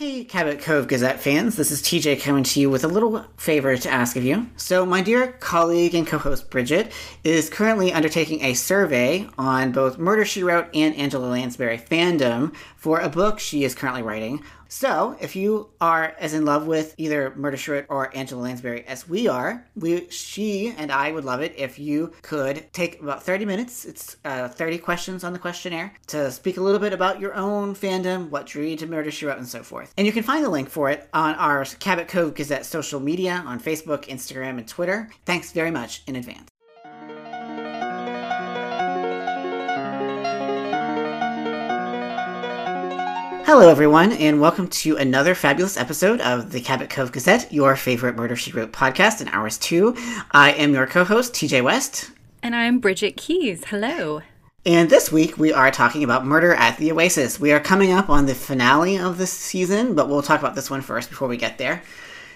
Hey, Cabot Cove Gazette fans, this is TJ coming to you with a little favor to ask of you. So, my dear colleague and co host Bridget is currently undertaking a survey on both Murder She Wrote and Angela Lansbury fandom for a book she is currently writing so, if you are as in love with either Murder She Wrote or Angela Lansbury as we are, we, she and I would love it if you could take about 30 minutes. It's uh, 30 questions on the questionnaire to speak a little bit about your own fandom, what drew you to Murder She Wrote, and so forth. And you can find the link for it on our Cabot Cove Gazette social media on Facebook, Instagram, and Twitter. Thanks very much in advance. Hello, everyone, and welcome to another fabulous episode of the Cabot Cove Gazette, your favorite Murder She Wrote podcast in hours two. I am your co host, TJ West. And I'm Bridget Keys. Hello. And this week we are talking about Murder at the Oasis. We are coming up on the finale of this season, but we'll talk about this one first before we get there.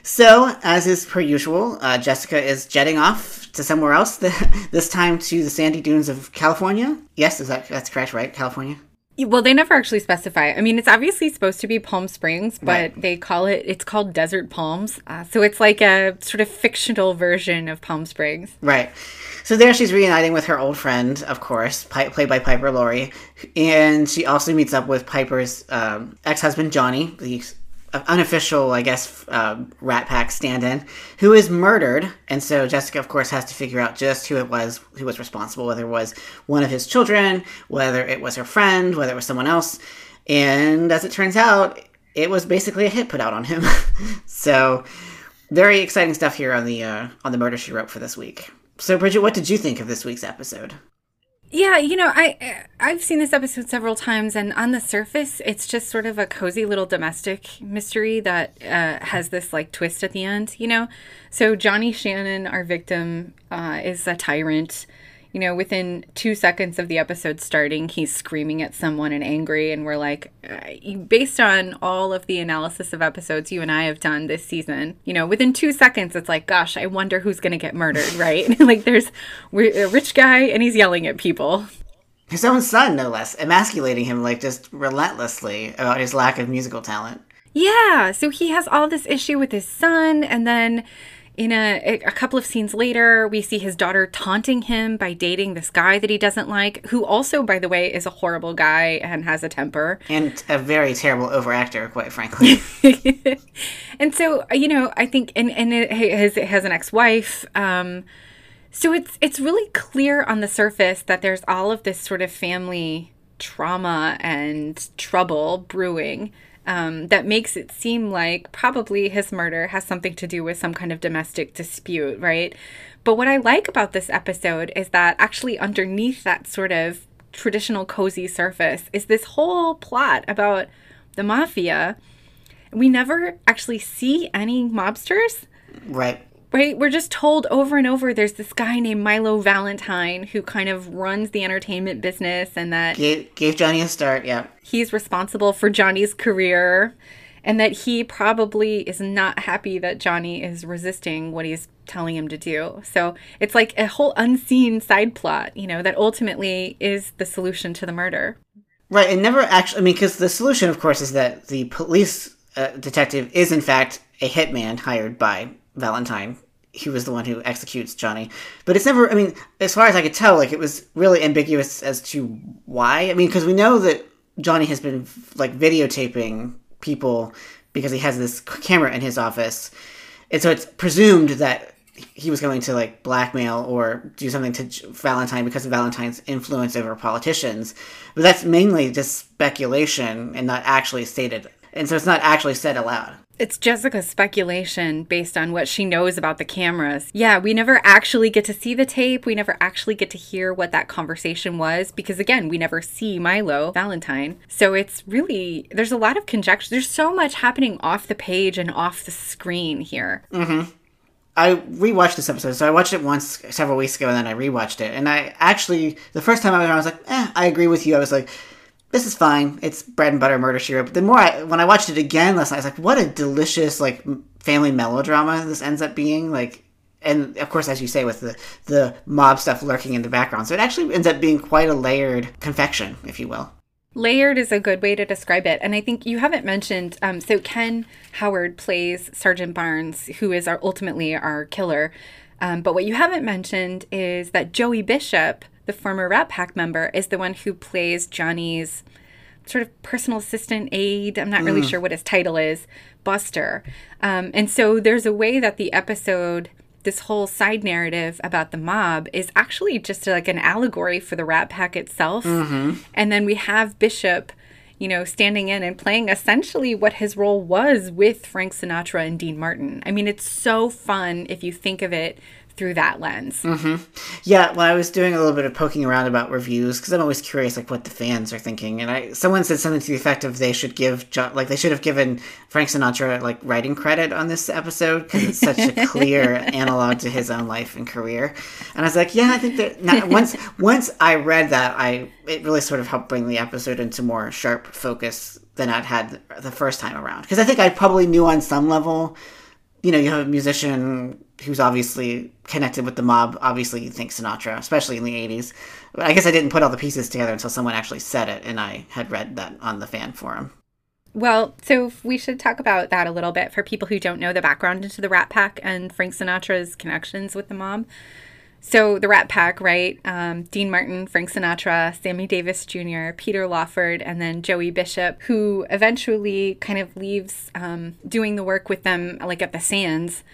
So, as is per usual, uh, Jessica is jetting off to somewhere else. The, this time to the sandy dunes of California. Yes, is that that's correct, right? California. Well, they never actually specify. I mean, it's obviously supposed to be Palm Springs, but Right. they call it, it's called Desert Palms. Uh, so it's like a sort of fictional version of Palm Springs. Right. So there she's reuniting with her old friend, of course, Pi- played by Piper Laurie. And she also meets up with Piper's um, ex husband, Johnny, the unofficial, I guess, um, Rat Pack stand in, who is murdered. And so Jessica, of course, has to figure out just who it was who was responsible, whether it was one of his children, whether it was her friend, whether it was someone else. And as it turns out, it was basically a hit put out on him. so very exciting stuff here on the uh, on the murder she wrote for this week. So Bridget, what did you think of this week's episode? Yeah, you know, I I've seen this episode several times, and on the surface, it's just sort of a cozy little domestic mystery that uh, has this like twist at the end. You know, so Johnny Shannon, our victim, uh, is a tyrant. You know, within two seconds of the episode starting, he's screaming at someone and angry, and we're like, uh, based on all of the analysis of episodes you and I have done this season, you know, within two seconds, it's like, gosh, I wonder who's going to get murdered, right? like, there's a rich guy and he's yelling at people. His own son, no less, emasculating him like just relentlessly about his lack of musical talent. Yeah, so he has all this issue with his son, and then in a, a couple of scenes later, we see his daughter taunting him by dating this guy that he doesn't like, who also, by the way, is a horrible guy and has a temper. And a very terrible overactor, quite frankly. and so, you know, I think, and and it has it has an ex-wife. Um, so it's it's really clear on the surface that there's all of this sort of family trauma and trouble brewing um, that makes it seem like probably his murder has something to do with some kind of domestic dispute, right? But what I like about this episode is that actually underneath that sort of traditional cozy surface is this whole plot about the mafia. We never actually see any mobsters right. Right? We're just told over and over there's this guy named Milo Valentine who kind of runs the entertainment business and that Gave, gave Johnny a start, yeah. he's responsible for Johnny's career and that he probably is not happy that Johnny is resisting what he's telling him to do. So it's like a whole unseen side plot, you know, that ultimately is the solution to the murder. Right, and never actually, I mean, because the solution, of course, is that the police uh, detective is, in fact, a hitman hired by Valentine. He was the one who executes Johnny. But it's never, I mean, as far as I could tell, like, it was really ambiguous as to why. I mean, because we know that Johnny has been, like, videotaping people because he has this camera in his office. And so it's presumed that he was going to like blackmail or do something to Valentine because of Valentine's influence over politicians. But that's mainly just speculation and not actually stated. And so it's not actually said aloud. It's Jessica's speculation based on what she knows about the cameras. Yeah, we never actually get to see the tape. We never actually get to hear what that conversation was because, again, we never see Milo Valentine. So it's really, there's a lot of conjecture. There's so much happening off the page and off the screen here. Mm hmm. I rewatched this episode, so I watched it once several weeks ago, and then I rewatched it. And I actually, the first time I was, on, I was like, "Eh, I agree with you." I was like, "This is fine. It's bread and butter murder she wrote." But the more I, when I watched it again last night, I was like, "What a delicious like family melodrama this ends up being!" Like, and of course, as you say, with the the mob stuff lurking in the background, so it actually ends up being quite a layered confection, if you will. Layered is a good way to describe it. And I think you haven't mentioned um, so Ken Howard plays Sergeant Barnes, who is our ultimately our killer. Um, but what you haven't mentioned is that Joey Bishop, the former Rat Pack member, is the one who plays Johnny's sort of personal assistant aide. I'm not really sure what his title is, Buster. Um, and so there's a way that the episode, this whole side narrative about the mob, is actually just like an allegory for the Rat Pack itself. And then we have Bishop. You know, standing in and playing essentially what his role was with Frank Sinatra and Dean Martin. I mean, it's so fun if you think of it through that lens. Mm-hmm. Yeah, well, I was doing a little bit of poking around about reviews because I'm always curious, like what the fans are thinking. And I, someone said something to the effect of they should give, John, like they should have given Frank Sinatra like writing credit on this episode because it's such a clear analog to his own life and career. And I was like, yeah, I think that now, once once I read that, I it really sort of helped bring the episode into more sharp focus than I'd had the first time around. Because I think I probably knew on some level you know, you have a musician who's obviously connected with the mob. Obviously, you think Sinatra, especially in the 80s. But I guess I didn't put all the pieces together until someone actually said it, and I had read that on the fan forum. Well, so we should talk about that a little bit for people who don't know the background into the Rat Pack and Frank Sinatra's connections with the mob. So the Rat Pack, right? Um, Dean Martin, Frank Sinatra, Sammy Davis Jr., Peter Lawford, and then Joey Bishop, who eventually kind of leaves um, doing the work with them, like at the Sands,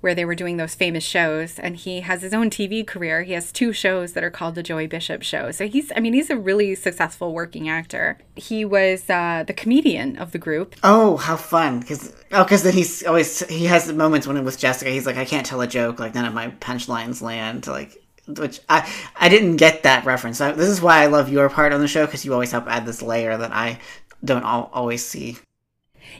where they were doing those famous shows. And he has his own TV career. He has two shows that are called the Joey Bishop Show. So he's, I mean, he's a really successful working actor. He was uh, the comedian of the group. Oh, how fun! Because oh, because then he's always he has the moments when with Jessica, he's like, I can't tell a joke, like none of my punchlines land, like. Which I I didn't get that reference. I, this is why I love your part on the show because you always help add this layer that I don't al- always see.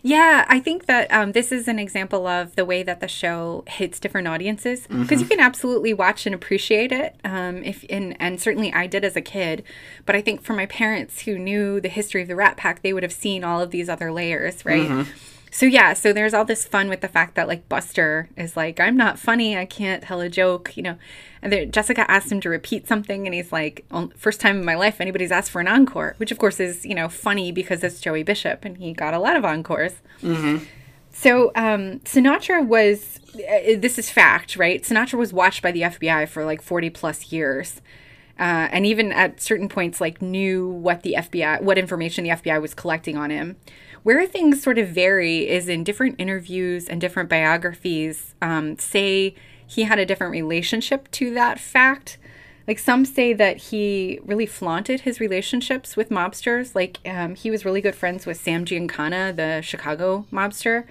Yeah, I think that um, this is an example of the way that the show hits different audiences because you can absolutely watch and appreciate it. Um, if and, and certainly I did as a kid, but I think for my parents who knew the history of the Rat Pack, they would have seen all of these other layers, right? So yeah, so there's all this fun with the fact that like Buster is like, I'm not funny, I can't tell a joke, you know. And there, Jessica asked him to repeat something, and he's like, "Oh, first time in my life anybody's asked for an encore, which of course is you know funny because it's Joey Bishop, and he got a lot of encores. So um, Sinatra was, uh, this is fact, right? Sinatra was watched by the FBI for like 40 plus years. Uh, and even at certain points, like knew what the FBI, what information the FBI was collecting on him. Where things sort of vary is in different interviews and different biographies. Um, say he had a different relationship to that fact. Like some say that he really flaunted his relationships with mobsters. Like um, he was really good friends with Sam Giancana, the Chicago mobster.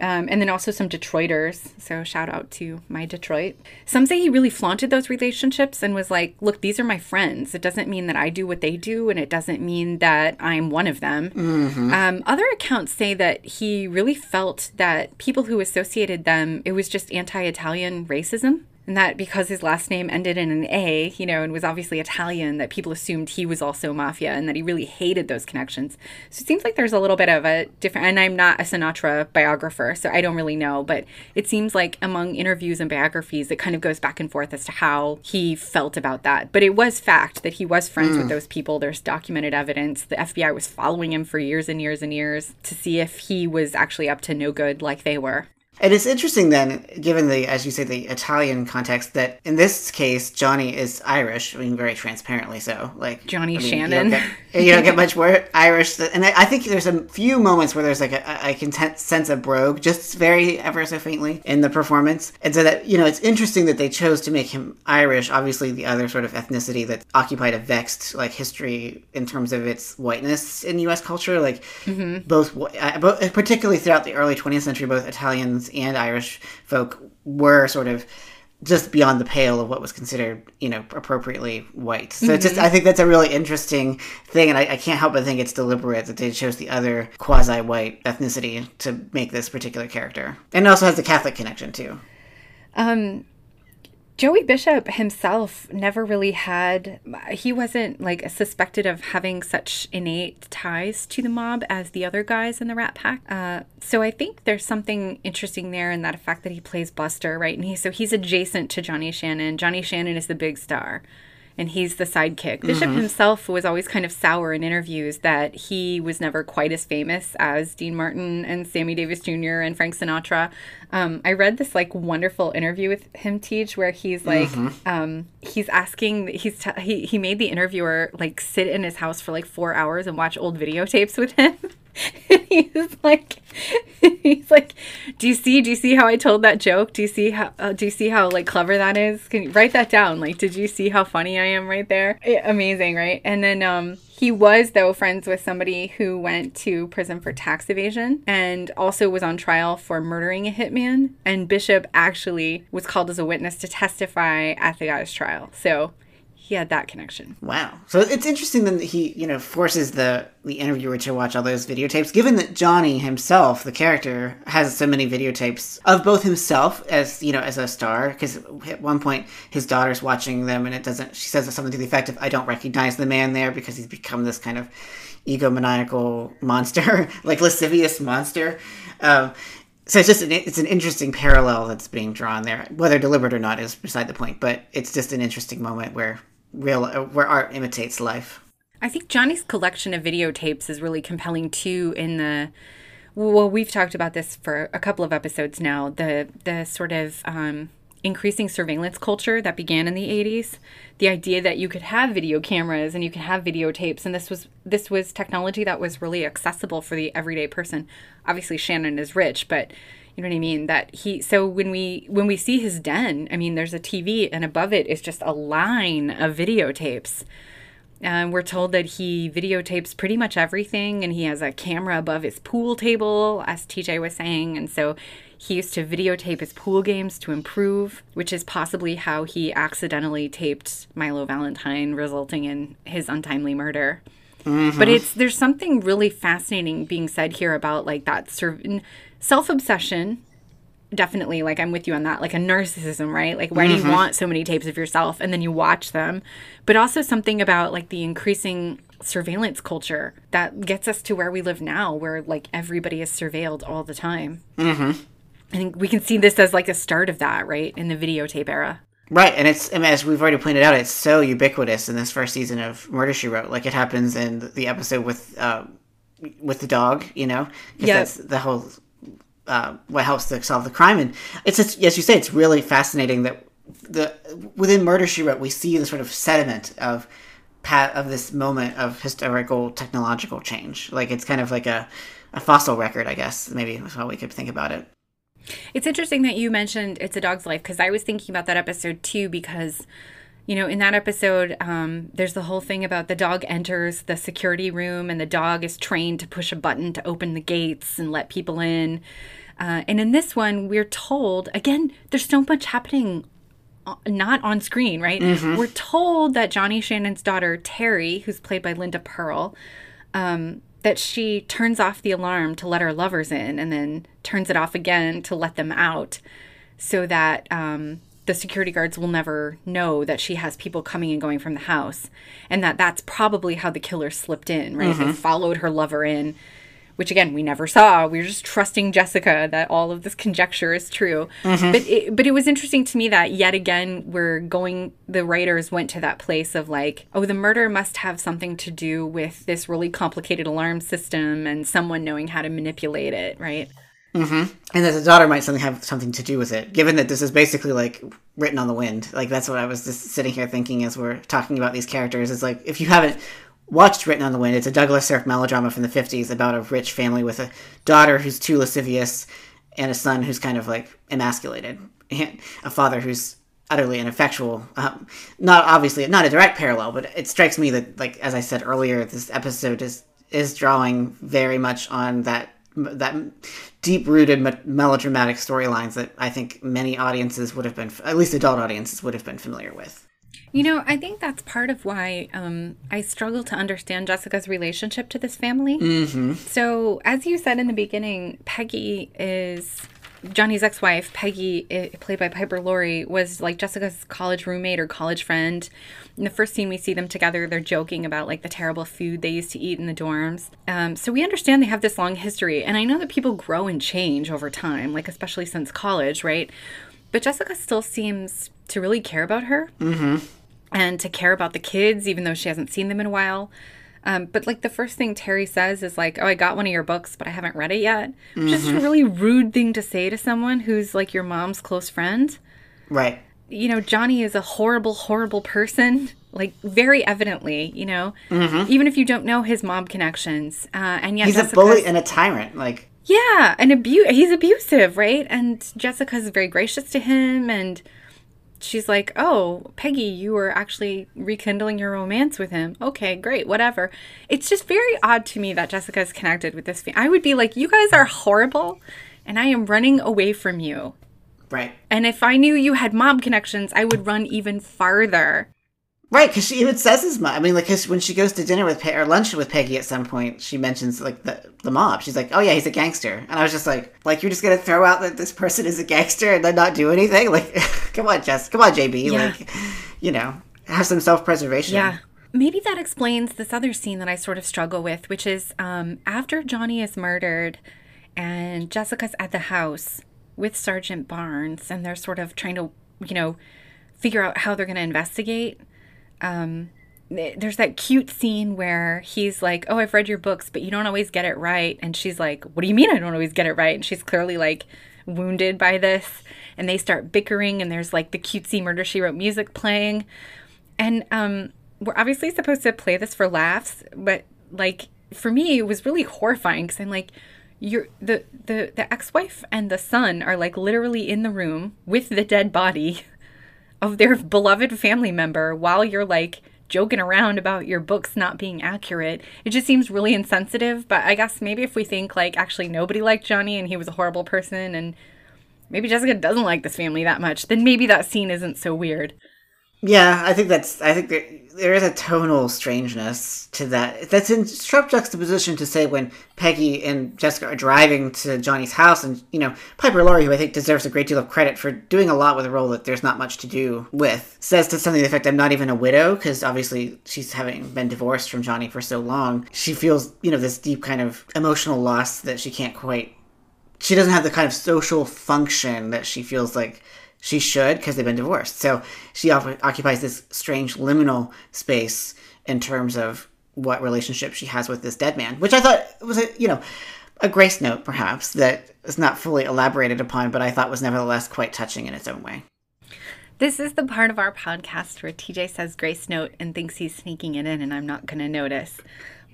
Um, and then also some Detroiters. So shout out to my Detroit. Some say he really flaunted those relationships and was like, look, these are my friends. It doesn't mean that I do what they do, and it doesn't mean that I'm one of them. Um, other accounts say that he really felt that people who associated them, it was just anti Italian racism. And that because his last name ended in an A, you know, and was obviously Italian, that people assumed he was also mafia and that he really hated those connections. So it seems like there's a little bit of a different, and I'm not a Sinatra biographer, so I don't really know, but it seems like among interviews and biographies, it kind of goes back and forth as to how he felt about that. But it was fact that he was friends with mm. those people. There's documented evidence. The FBI was following him for years and years and years to see if he was actually up to no good like they were. And it's interesting then, given the, as you say, the Italian context, that in this case, Johnny is Irish. I mean, very transparently so. Like Johnny I mean, Shannon. You don't, get, you don't get much more Irish. And I, I think there's a few moments where there's like a, can t- sense of brogue, just very ever so faintly in the performance. And so that you know, it's interesting that they chose to make him Irish. Obviously, the other sort of ethnicity that occupied a vexed like history in terms of its whiteness in U.S. culture, like both, uh, both, particularly throughout the early 20th century, both Italians and Irish folk were sort of just beyond the pale of what was considered, you know, appropriately white. So it's just, I think that's a really interesting thing, and I, I can't help but think it's deliberate that they chose the other quasi-white ethnicity to make this particular character, and it also has the Catholic connection too. Um, Joey Bishop himself never really had, he wasn't like suspected of having such innate ties to the mob as the other guys in the Rat Pack. Uh, so I think there's something interesting there in that fact that he plays Buster, right? And he, so he's adjacent to Johnny Shannon. Johnny Shannon is the big star. And he's the sidekick. Bishop himself was always kind of sour in interviews that he was never quite as famous as Dean Martin and Sammy Davis Jr. and Frank Sinatra. Um, I read this like wonderful interview with him, Teach, where he's like, um, he's asking, he's t- he he made the interviewer like sit in his house for like four hours and watch old videotapes with him. he's like he's like do you see do you see how i told that joke? Do you see how uh, do you see how like clever that is? Can you write that down. Like did you see how funny i am right there? Eh, amazing right? And then um he was though friends with somebody who went to prison for tax evasion and also was on trial for murdering a hitman. And bishop actually was called as a witness to testify at the guy's trial. So he had that connection Wow. So it's interesting that he, you know, forces the the interviewer to watch all those videotapes, given that Johnny himself, the character, has so many videotapes of both himself as, you know, as a star, because at one point his daughter's watching them and it doesn't, she says something to the effect of, I don't recognize the man there because he's become this kind of egomaniacal monster, like lascivious monster. Um, so it's just an, it's an interesting parallel that's being drawn there. Whether deliberate or not is beside the point, but it's just an interesting moment where real uh, where art imitates life. I think Johnny's collection of videotapes is really compelling too in the well we've talked about this for a couple of episodes now the the sort of um, increasing surveillance culture that began in the 80s the idea that you could have video cameras and you could have videotapes and this was this was technology that was really accessible for the everyday person obviously Shannon is rich but you know what I mean that he so when we when we see his den I mean there's a TV and above it is just a line of videotapes um, we're told that he videotapes pretty much everything, and he has a camera above his pool table, as TJ was saying. And so he used to videotape his pool games to improve, which is possibly how he accidentally taped Milo Valentine, resulting in his untimely murder. But it's there's something really fascinating being said here about like that sur- self obsession definitely like i'm with you on that like a narcissism right? Like why do you want so many tapes of yourself? And then you watch them. But also something about like the increasing surveillance culture that gets us to where we live now where like everybody is surveilled all the time. Mm-hmm. i think we can see this as like a start of that right in the videotape era Right, and it's I mean, as we've already pointed out, it's so ubiquitous in this first season of Murder She Wrote. Like it happens in the episode with uh, with the dog, you know, 'Cause Yeah. that's the whole uh, what helps to solve the crime. And it's just, as you say, it's really fascinating that the within Murder She Wrote we see the sort of sediment of of this moment of historical technological change. Like it's kind of like a a fossil record, I guess. Maybe is how we could think about it. It's interesting that you mentioned It's a Dog's Life because I was thinking about that episode too because you know, in that episode, um, there's the whole thing about the dog enters the security room and the dog is trained to push a button to open the gates and let people in. Uh, and in this one, we're told again, there's so much happening not on screen, right? We're told that Johnny Shannon's daughter, Terry, who's played by Linda Purl, um, that she turns off the alarm to let her lovers in and then turns it off again to let them out so that um, the security guards will never know that she has people coming and going from the house and that that's probably how the killer slipped in right? They followed her lover in which again we never saw. We were just trusting jessica that all of this conjecture is true. Mm-hmm. But it, but it was interesting to me that yet again we're going the writers went to that place of like oh the murder must have something to do with this really complicated alarm system and someone knowing how to manipulate it right? Mm-hmm. And that the daughter might something have something to do with it, given that this is basically like written on the wind. Like that's what I was just sitting here thinking as we're talking about these characters. Is like if you haven't watched Written on the Wind, it's a Douglas Sirk melodrama from the fifties about a rich family with a daughter who's too lascivious and a son who's kind of like emasculated, and a father who's utterly ineffectual. Um, not obviously not a direct parallel, but it strikes me that like as I said earlier, this episode is is drawing very much on that that deep-rooted melodramatic storylines that I think many audiences would have been, at least adult audiences, would have been familiar with. You know, I think that's part of why um, I struggle to understand Jessica's relationship to this family. Mm-hmm. So, as you said in the beginning, Peggy is Johnny's ex wife. Peggy, eh, played by Piper Laurie, was like Jessica's college roommate or college friend. In the first scene we see them together, they're joking about like the terrible food they used to eat in the dorms. Um, so, we understand they have this long history. And I know that people grow and change over time, like especially since college, right? But Jessica still seems to really care about her. And to care about the kids, even though she hasn't seen them in a while. Um, but like the first thing Terry says is like, "Oh, I got one of your books, but I haven't read it yet," which is a really rude thing to say to someone who's like your mom's close friend. Right. You know, Johnny is a horrible, horrible person. Like very evidently, you know, even if you don't know his mob connections, uh, and yet He's a bully and a tyrant. Like, yeah, and abu- he's abusive, right? And Jessica's very gracious to him and she's like, "Oh, Peggy, you were actually rekindling your romance with him. Okay, great, whatever." It's just very odd to me that Jessica is connected with this. I would be like, "You guys are horrible, and I am running away from you." right. And if I knew you had mob connections, I would run even farther. Right, because she even says as much. I mean, like, 'cause when she goes to dinner with Pe- or lunch with Peggy at some point, she mentions like the the mob. She's like, "Oh yeah, he's a gangster," and I was just like, "Like you're just gonna throw out that this person is a gangster and then not do anything? Like, come on, Jess, come on, JB, Yeah. like, you know, have some self preservation." Yeah. Maybe that explains this other scene that I sort of struggle with, which is um, after Johnny is murdered and Jessica's at the house with Sergeant Barnes and they're sort of trying to, you know, figure out how they're going to investigate. Um, there's that cute scene where he's like, Oh, I've read your books, but you don't always get it right. And she's like, What do you mean I don't always get it right? And she's clearly like wounded by this. And they start bickering, and there's like the cutesy murder she wrote music playing. And um, we're obviously supposed to play this for laughs, but like for me, it was really horrifying because I'm like, you're the the the ex-wife and the son are like literally in the room with the dead body of their beloved family member while you're like joking around about your books not being accurate. It just seems really insensitive. But I guess maybe if we think like actually nobody liked Johnny and he was a horrible person and maybe Jessica doesn't like this family that much, then maybe that scene isn't so weird. Yeah, I think that's. I think there, there is a tonal strangeness to that. That's in sharp juxtaposition to say when Peggy and Jessica are driving to Johnny's house, and you know Piper Laurie, who I think deserves a great deal of credit for doing a lot with a role that there's not much to do with, says to something the effect, "I'm not even a widow," because obviously she's having been divorced from Johnny for so long. She feels you know this deep kind of emotional loss that she can't quite. She doesn't have the kind of social function that she feels like she should because they've been divorced. So she occupies this strange liminal space in terms of what relationship she has with this dead man, which I thought was a you know a grace note perhaps that is not fully elaborated upon, but I thought was nevertheless quite touching in its own way. This is the part of our podcast where TJ says grace note and thinks he's sneaking it in and I'm not going to notice.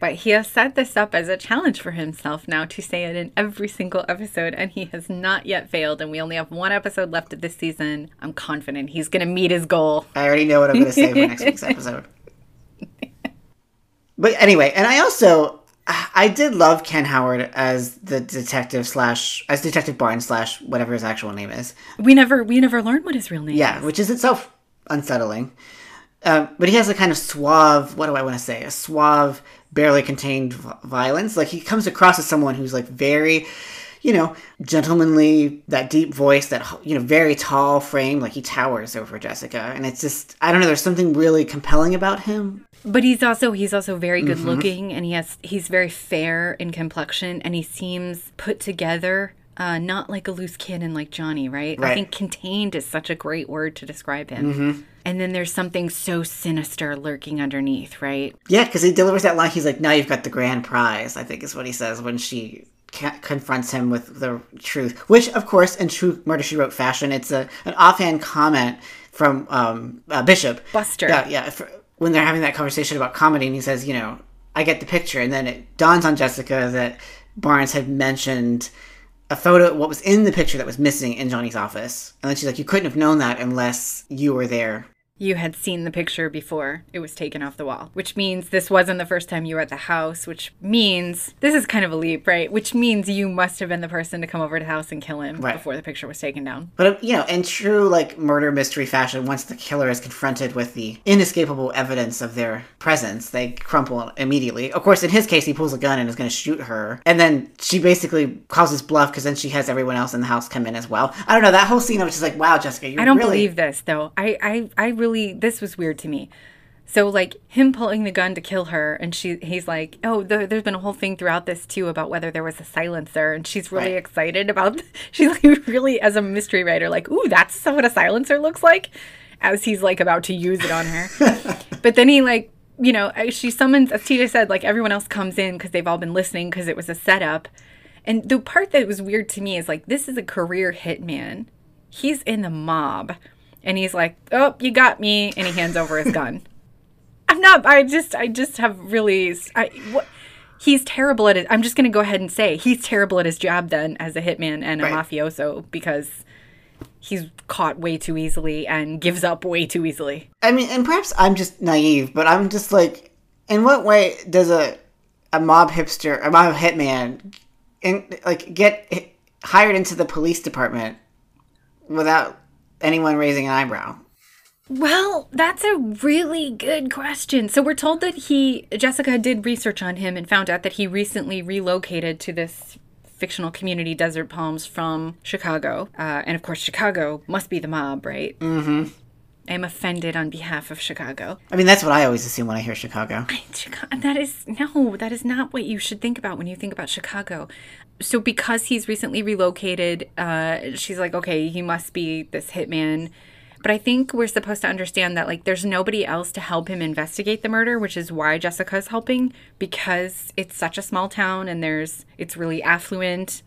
But he has set this up as a challenge for himself now to say it in every single episode, and he has not yet failed. And we only have one episode left of this season. I'm confident he's going to meet his goal. I already know what I'm going to say for next week's episode. But anyway, and I also I did love Ken Howard as the detective slash as Detective Barnes slash whatever his actual name is. We never we never learned what his real name Yeah, is. which is itself unsettling. Um, but he has a kind of suave, what do I want to say? A suave, barely contained violence. Like he comes across as someone who's like very, you know, gentlemanly, that deep voice, that, you know, very tall frame. Like he towers over Jessica. And it's just, I don't know, there's something really compelling about him. But he's also he's also very good Mm-hmm. looking and he has he's very fair in complexion and he seems put together. Uh, not like a loose cannon like Johnny, right? I think contained is such a great word to describe him. And then there's something so sinister lurking underneath, right? Yeah, because he delivers that line. He's like, now you've got the grand prize, I think is what he says when she confronts him with the truth. Which, of course, in true Murder She Wrote fashion, it's a an offhand comment from um, uh, Bishop. Buster. Yeah, yeah. For, when they're having that conversation about comedy, and he says, you know, I get the picture. And then it dawns on Jessica that Barnes had mentioned a photo, what was in the picture that was missing in Johnny's office. And then she's like, you couldn't have known that unless you were there You had seen the picture before it was taken off the wall, which means this wasn't the first time you were at the house, which means this is kind of a leap, right? Which means you must have been the person to come over to the house and kill him Right. before the picture was taken down. But uh, you know, in true like murder mystery fashion, once the killer is confronted with the inescapable evidence of their presence, they crumple immediately. Of course, in his case, he pulls a gun and is going to shoot her, and then she basically calls his bluff because then she has everyone else in the house come in as well. I don't know that whole scene. I was just like, wow, Jessica, you I don't really believe this though. I, I I really this was weird to me. So like him pulling the gun to kill her, and she he's like, oh, there, there's been a whole thing throughout this too about whether there was a silencer, and she's really Right. excited excited about. She's like really as a mystery writer, like, ooh, that's what a silencer looks like. as he's like about to use it on her. but then he like, you know, she summons, as TJ said, like everyone else comes in because they've all been listening because it was a setup. And the part that was weird to me is like, this is a career hitman. He's in the mob. And he's like, oh, you got me. And he hands over his gun. I'm not, I just, I just have really, I, what, he's terrible at it. I'm just going to go ahead and say he's terrible at his job then as a hitman and a right. mafioso because he's caught way too easily and gives up way too easily. I mean, and perhaps I'm just naive, but I'm just like, in what way does a a mob hipster, a mob hitman, in, like get hired into the police department without anyone raising an eyebrow? Well, that's a really good question. So we're told that he Jessica did research on him and found out that he recently relocated to this fictional community, Desert Palms, from Chicago. Uh, and of course, Chicago must be the mob, right? Mm-hmm. I'm offended on behalf of Chicago. I mean, that's what I always assume when I hear Chicago. I, Chicago that is no, that is not what you should think about when you think about Chicago. So, because he's recently relocated, uh, she's like, okay, he must be this hitman but I think we're supposed to understand that like there's nobody else to help him investigate the murder, which is why Jessica's helping because it's such a small town and there's it's really affluent.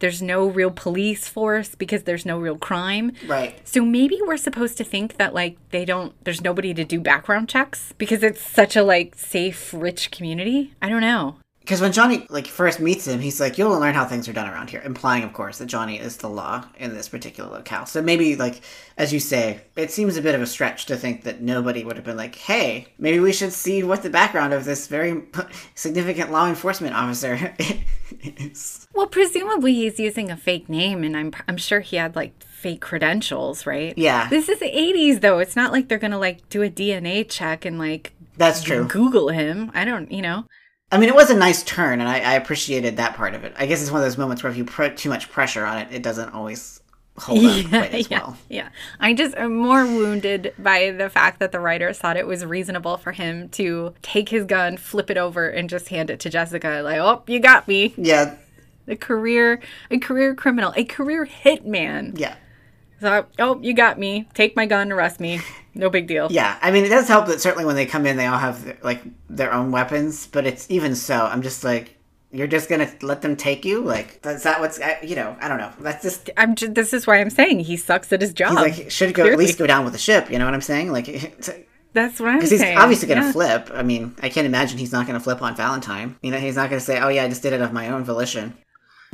There's no real police force because there's no real crime. Right. So maybe we're supposed to think that like they don't there's nobody to do background checks because it's such a like safe, rich community. I don't know because when Johnny like first meets him, he's like, "You'll learn how things are done around here," implying, of course, that Johnny is the law in this particular locale. So maybe, like as you say, it seems a bit of a stretch to think that nobody would have been like, "Hey, maybe we should see what the background of this very significant law enforcement officer is." Well, presumably he's using a fake name, and I'm I'm sure he had like fake credentials, right? Yeah. This is the 80s, though. It's not like they're gonna like do a DNA check and like that's true. Google him. I don't, you know. I mean, it was a nice turn, and I, I, appreciated that part of it. I guess it's one of those moments where if you put too much pressure on it, it doesn't always hold up yeah, quite as yeah, well. Yeah, I just am more wounded by the fact that the writers thought it was reasonable for him to take his gun, flip it over, and just hand it to Jessica. Like, oh, you got me. Yeah. A career, a career criminal, a career hitman. Yeah. So, oh, you got me. Take my gun, arrest me. No big deal. Yeah, I mean, it does help that certainly when they come in, they all have like their own weapons. But it's even so, I'm just like, you're just gonna let them take you? Like, is that what's you know? I don't know. That's just. I'm. Just, this is why I'm saying he sucks at his job. He's like should go at least go down with the ship. You know what I'm saying? Like. That's what I'm saying. Because he's obviously going to yeah. flip. I mean, I can't imagine he's not going to flip on Valentine. You know, he's not going to say, "Oh yeah, I just did it of my own volition."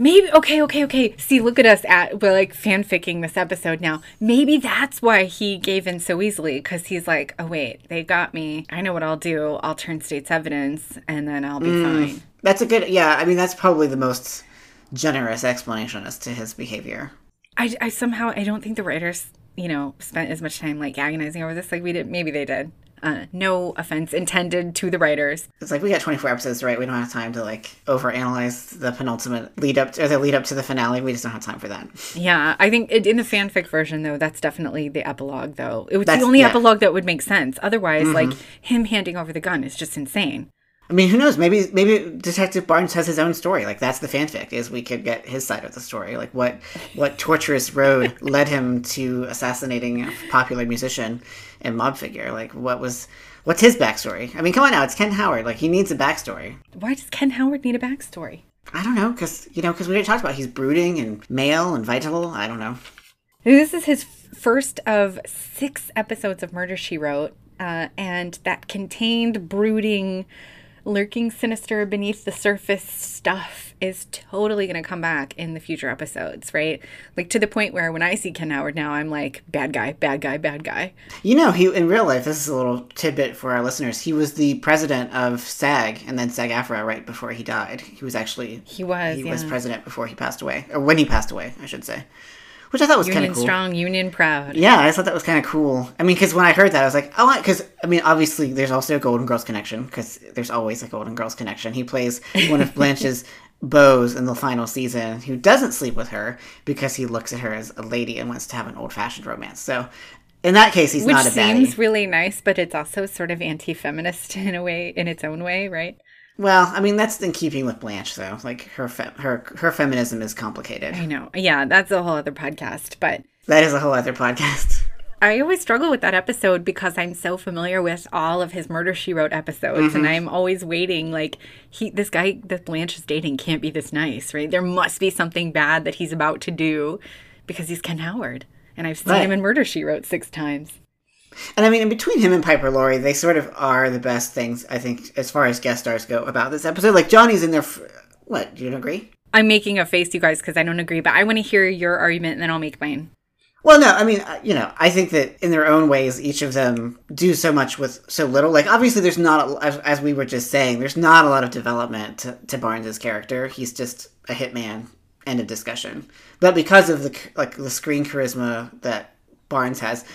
Maybe okay, okay, okay. See, look at us at we're like fanficking this episode now. Maybe that's why he gave in so easily because he's like, oh wait, they got me. I know what I'll do. I'll turn state's evidence, and then I'll be mm, fine. That's a good. Yeah, I mean that's probably the most generous explanation as to his behavior. I, I somehow I don't think the writers you know spent as much time like agonizing over this like we did. Maybe they did. Uh, no offense intended to the writers. It's like we got 24 episodes, right? We don't have time to like overanalyze the penultimate lead up to, or the lead up to the finale. We just don't have time for that. Yeah, I think it, in the fanfic version though, that's definitely the epilogue though. It was that's, the only yeah. epilogue that would make sense. Otherwise, mm-hmm. like him handing over the gun is just insane. I mean, who knows? Maybe maybe Detective Barnes has his own story. Like that's the fanfic is we could get his side of the story. Like what what torturous road led him to assassinating a popular musician and mob figure. Like what was what's his backstory? I mean, come on now, it's Ken Howard. Like he needs a backstory. Why does Ken Howard need a backstory? I don't know, because you know, because we talked about he's brooding and male and vital. I don't know. This is his first of six episodes of Murder She Wrote, uh, and that contained brooding lurking sinister beneath the surface stuff is totally going to come back in the future episodes, right? Like to the point where when I see Ken Howard now, I'm like, bad guy, bad guy, bad guy. You know, he in real life, this is a little tidbit for our listeners. He was the president of SAG and then SAG AFTRA right before he died. He was actually he was he yeah. was president before he passed away, or when he passed away, I should say which I thought was kind of cool. Union strong, union proud. Yeah, I thought that was kind of cool. I mean, because when I heard that, I was like, oh, because I mean, obviously, there's also a Golden Girls connection because there's always a Golden Girls connection. He plays one of Blanche's beaux in the final season who doesn't sleep with her because he looks at her as a lady and wants to have an old fashioned romance. So. In that case, he's Which not a baddie. seems really nice, but it's also sort of anti-feminist in a way, in its own way, right? Well, I mean that's in keeping with Blanche, though. Like her fe- her her feminism is complicated. I know. Yeah, that's a whole other podcast, but that is a whole other podcast. I always struggle with that episode because I'm so familiar with all of his Murder She Wrote episodes, and mm-hmm. I'm always waiting. Like he, this guy that Blanche is dating can't be this nice, right? There must be something bad that he's about to do because he's Ken Howard, and I've seen Right. him in Murder She Wrote six times. And I mean, in between him and Piper Laurie, they sort of are the best things, I think, as far as guest stars go about this episode. Like, Johnny's in there. For, what? Do you don't agree? I'm making a face, you guys, because I don't agree, but I want to hear your argument, and then I'll make mine. Well, no, I mean, uh, you know, I think that in their own ways, each of them do so much with so little. Like, obviously, there's not, a, as, as we were just saying, there's not a lot of development to, to Barnes's character. He's just a hitman. End of discussion. But because of the like the screen charisma that Barnes has,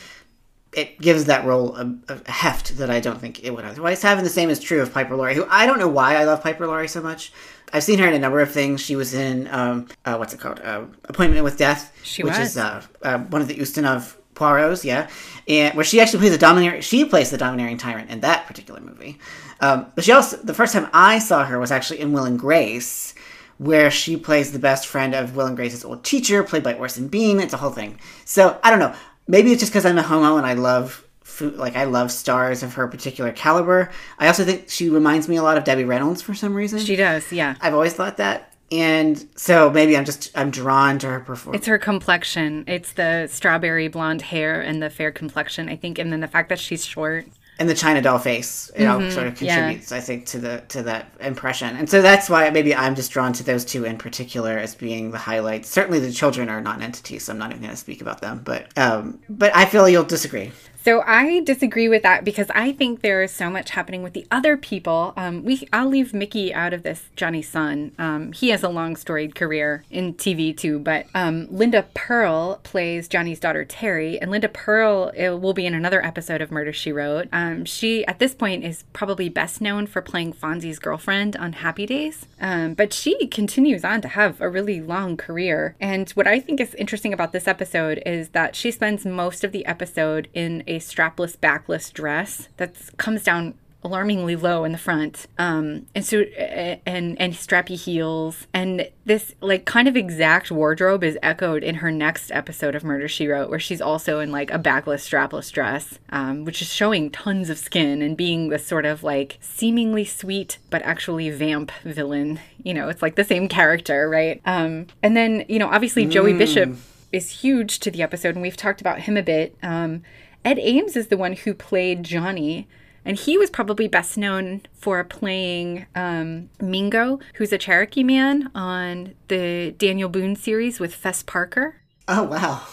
it gives that role a, a heft that I don't think it would otherwise have. And the same is true of Piper Laurie, who I don't know why I love Piper Laurie so much. I've seen her in a number of things. She was in um, uh, what's it called? Uh, Appointment with Death, She which was. is uh, uh, one of the Ustinov Poirot's, yeah, and where she actually plays the domineering. She plays the domineering tyrant in that particular movie. Um, but she also, the first time I saw her was actually in Will and Grace, where she plays the best friend of Will and Grace's old teacher, played by Orson Bean. It's a whole thing. So I don't know. Maybe it's just because I'm a homo and I love food, like I love stars of her particular caliber. I also think she reminds me a lot of Debbie Reynolds for some reason. She does, yeah. I've always thought that. And so maybe I'm just I'm drawn to her performance. It's her complexion. It's the strawberry blonde hair and the fair complexion, I think, and then the fact that she's short. And the China doll face, you know, sort of Mm-hmm. yeah. contributes, I think, to the to that impression. And so that's why maybe I'm just drawn to those two in particular as being the highlights. Certainly, the children are non-entities, so I'm not even going to speak about them. But um, but I feel you'll disagree. So I disagree with that because I think there is so much happening with the other people. Um, we I'll leave Mickey out of this. Johnny's son. Um, he has a long storied career in TV too. But um, Linda Purl plays Johnny's daughter Terry, and Linda Purl will be in another episode of Murder She Wrote. Um, she at this point is probably best known for playing Fonzie's girlfriend on Happy Days. Um, but she continues on to have a really long career. And what I think is interesting about this episode is that she spends most of the episode in a strapless, backless dress that comes down alarmingly low in the front. Um and so and and strappy heels. And this like kind of exact wardrobe is echoed in her next episode of murder she wrote where she's also in like a backless strapless dress um which is showing tons of skin and being this sort of like seemingly sweet but actually vamp villain. You know it's like the same character right? Um and then you know obviously joey bishop is huge to the episode and we've talked about him a bit. Um ed ames is the one who played johnny and he was probably best known for playing um, Mingo, who's a Cherokee man on the Daniel Boone series with Fess Parker. Oh wow,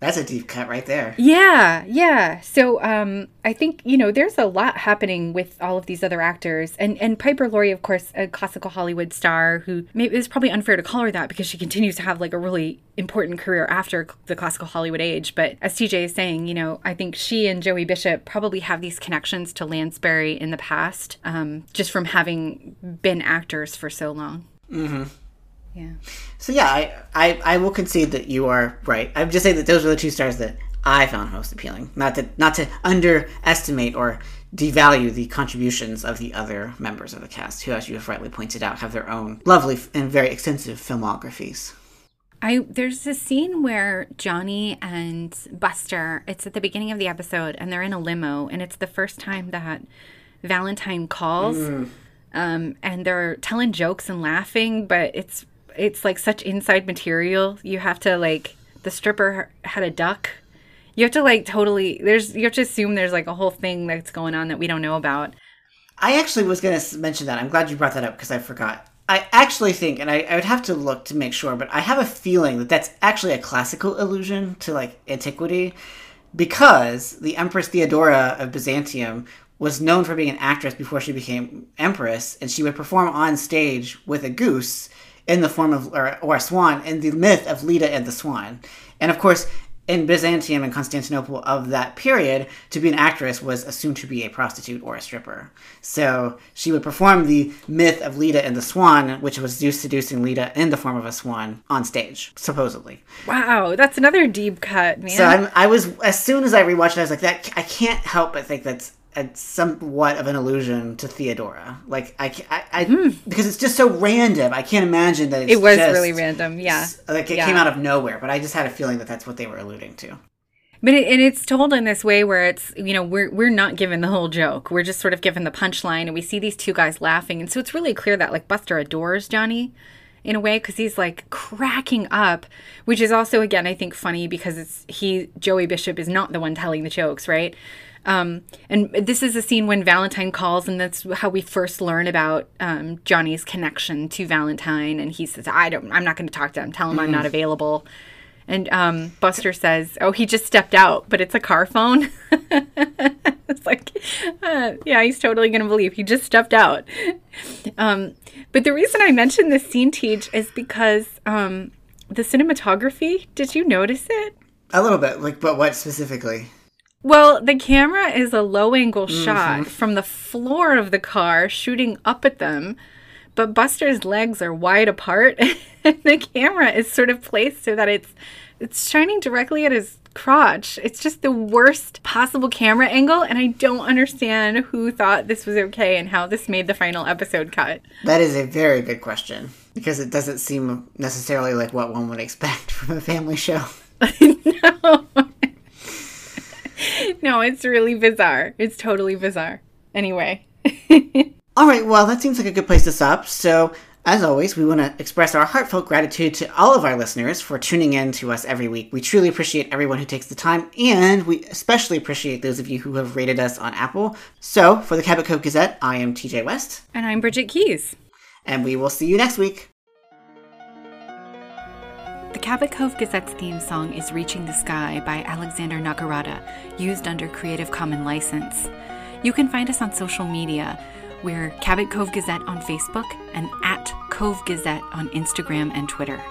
that's a deep cut right there. Yeah, yeah. So um, I think you know there's a lot happening with all of these other actors, and and Piper Laurie, of course, a classical Hollywood star who maybe it's probably unfair to call her that because she continues to have like a really important career after the classical Hollywood age. But as TJ is saying, you know, I think she and Joey Bishop probably have these connections to Lansbury in the past, um, just from having been actors for so long. Mm-hmm. Yeah. So yeah, I, I I will concede that you are right. I'm just saying that those are the two stars that I found most appealing. Not to not to underestimate or devalue the contributions of the other members of the cast, who, as you have rightly pointed out, have their own lovely and very extensive filmographies. I there's a scene where Johnny and Buster, it's at the beginning of the episode, and they're in a limo, and it's the first time that Valentine calls, um, and they're telling jokes and laughing, but it's it's like such inside material. You have to like the stripper had a duck. You have to like totally there's you have to assume there's like a whole thing that's going on that we don't know about. I actually was going to mention that. I'm glad you brought that up because I forgot. I actually think, and I, I would have to look to make sure, but I have a feeling that that's actually a classical allusion to like antiquity, because the Empress Theodora of Byzantium was known for being an actress before she became empress, and she would perform on stage with a goose in the form of or, or a swan in the myth of Leda and the Swan, and of course. In Byzantium and Constantinople of that period, to be an actress was assumed to be a prostitute or a stripper. So she would perform the myth of Leda and the Swan, which was Zeus seducing Leda in the form of a swan on stage, supposedly. Wow, that's another deep cut, man. So I'm, I was as soon as I rewatched it, I was like, that I can't help but think that's a, somewhat of an allusion to Theodora. Like I, I, I hmm. because it's just so random. I can't imagine that it's it was just- really random, yeah. Like it Yeah. came out of nowhere, but I just had a feeling that that's what they were alluding to. But it, and it's told in this way where it's you know we're we're not given the whole joke. We're just sort of given the punchline, and we see these two guys laughing, and so it's really clear that like Buster adores Johnny in a way because he's like cracking up, which is also again I think funny because it's he Joey Bishop is not the one telling the jokes, right? Um, and this is a scene when Valentine calls, and that's how we first learn about um, Johnny's connection to Valentine. And he says, "I don't, I'm not going to talk to him. Tell him I'm not available." And um, Buster says, "Oh, he just stepped out, but it's a car phone." it's like, uh, yeah, he's totally going to believe he just stepped out. Um, but the reason I mentioned this scene, Teach, is because um, the cinematography. Did you notice it? A little bit, like, but what specifically? Well, the camera is a low angle mm-hmm. shot from the floor of the car shooting up at them, but Buster's legs are wide apart and the camera is sort of placed so that it's it's shining directly at his crotch. It's just the worst possible camera angle and I don't understand who thought this was okay and how this made the final episode cut. That is a very good question because it doesn't seem necessarily like what one would expect from a family show. no. no, it's really bizarre. It's totally bizarre. Anyway. All right, well, that seems like a good place to stop. So, as always, we want to express our heartfelt gratitude to all of our listeners for tuning in to us every week. We truly appreciate everyone who takes the time, and we especially appreciate those of you who have rated us on Apple. So, for the Cabot Cove Gazette, I am TJ West. And I'm Bridget Keys. And we will see you next week. The Cabot Cove Gazette's theme song is Reaching the Sky by Alexander Nakarada, used under Creative Commons license. You can find us on social media. We're Cabot Cove Gazette on Facebook and at Cove Gazette on Instagram and Twitter.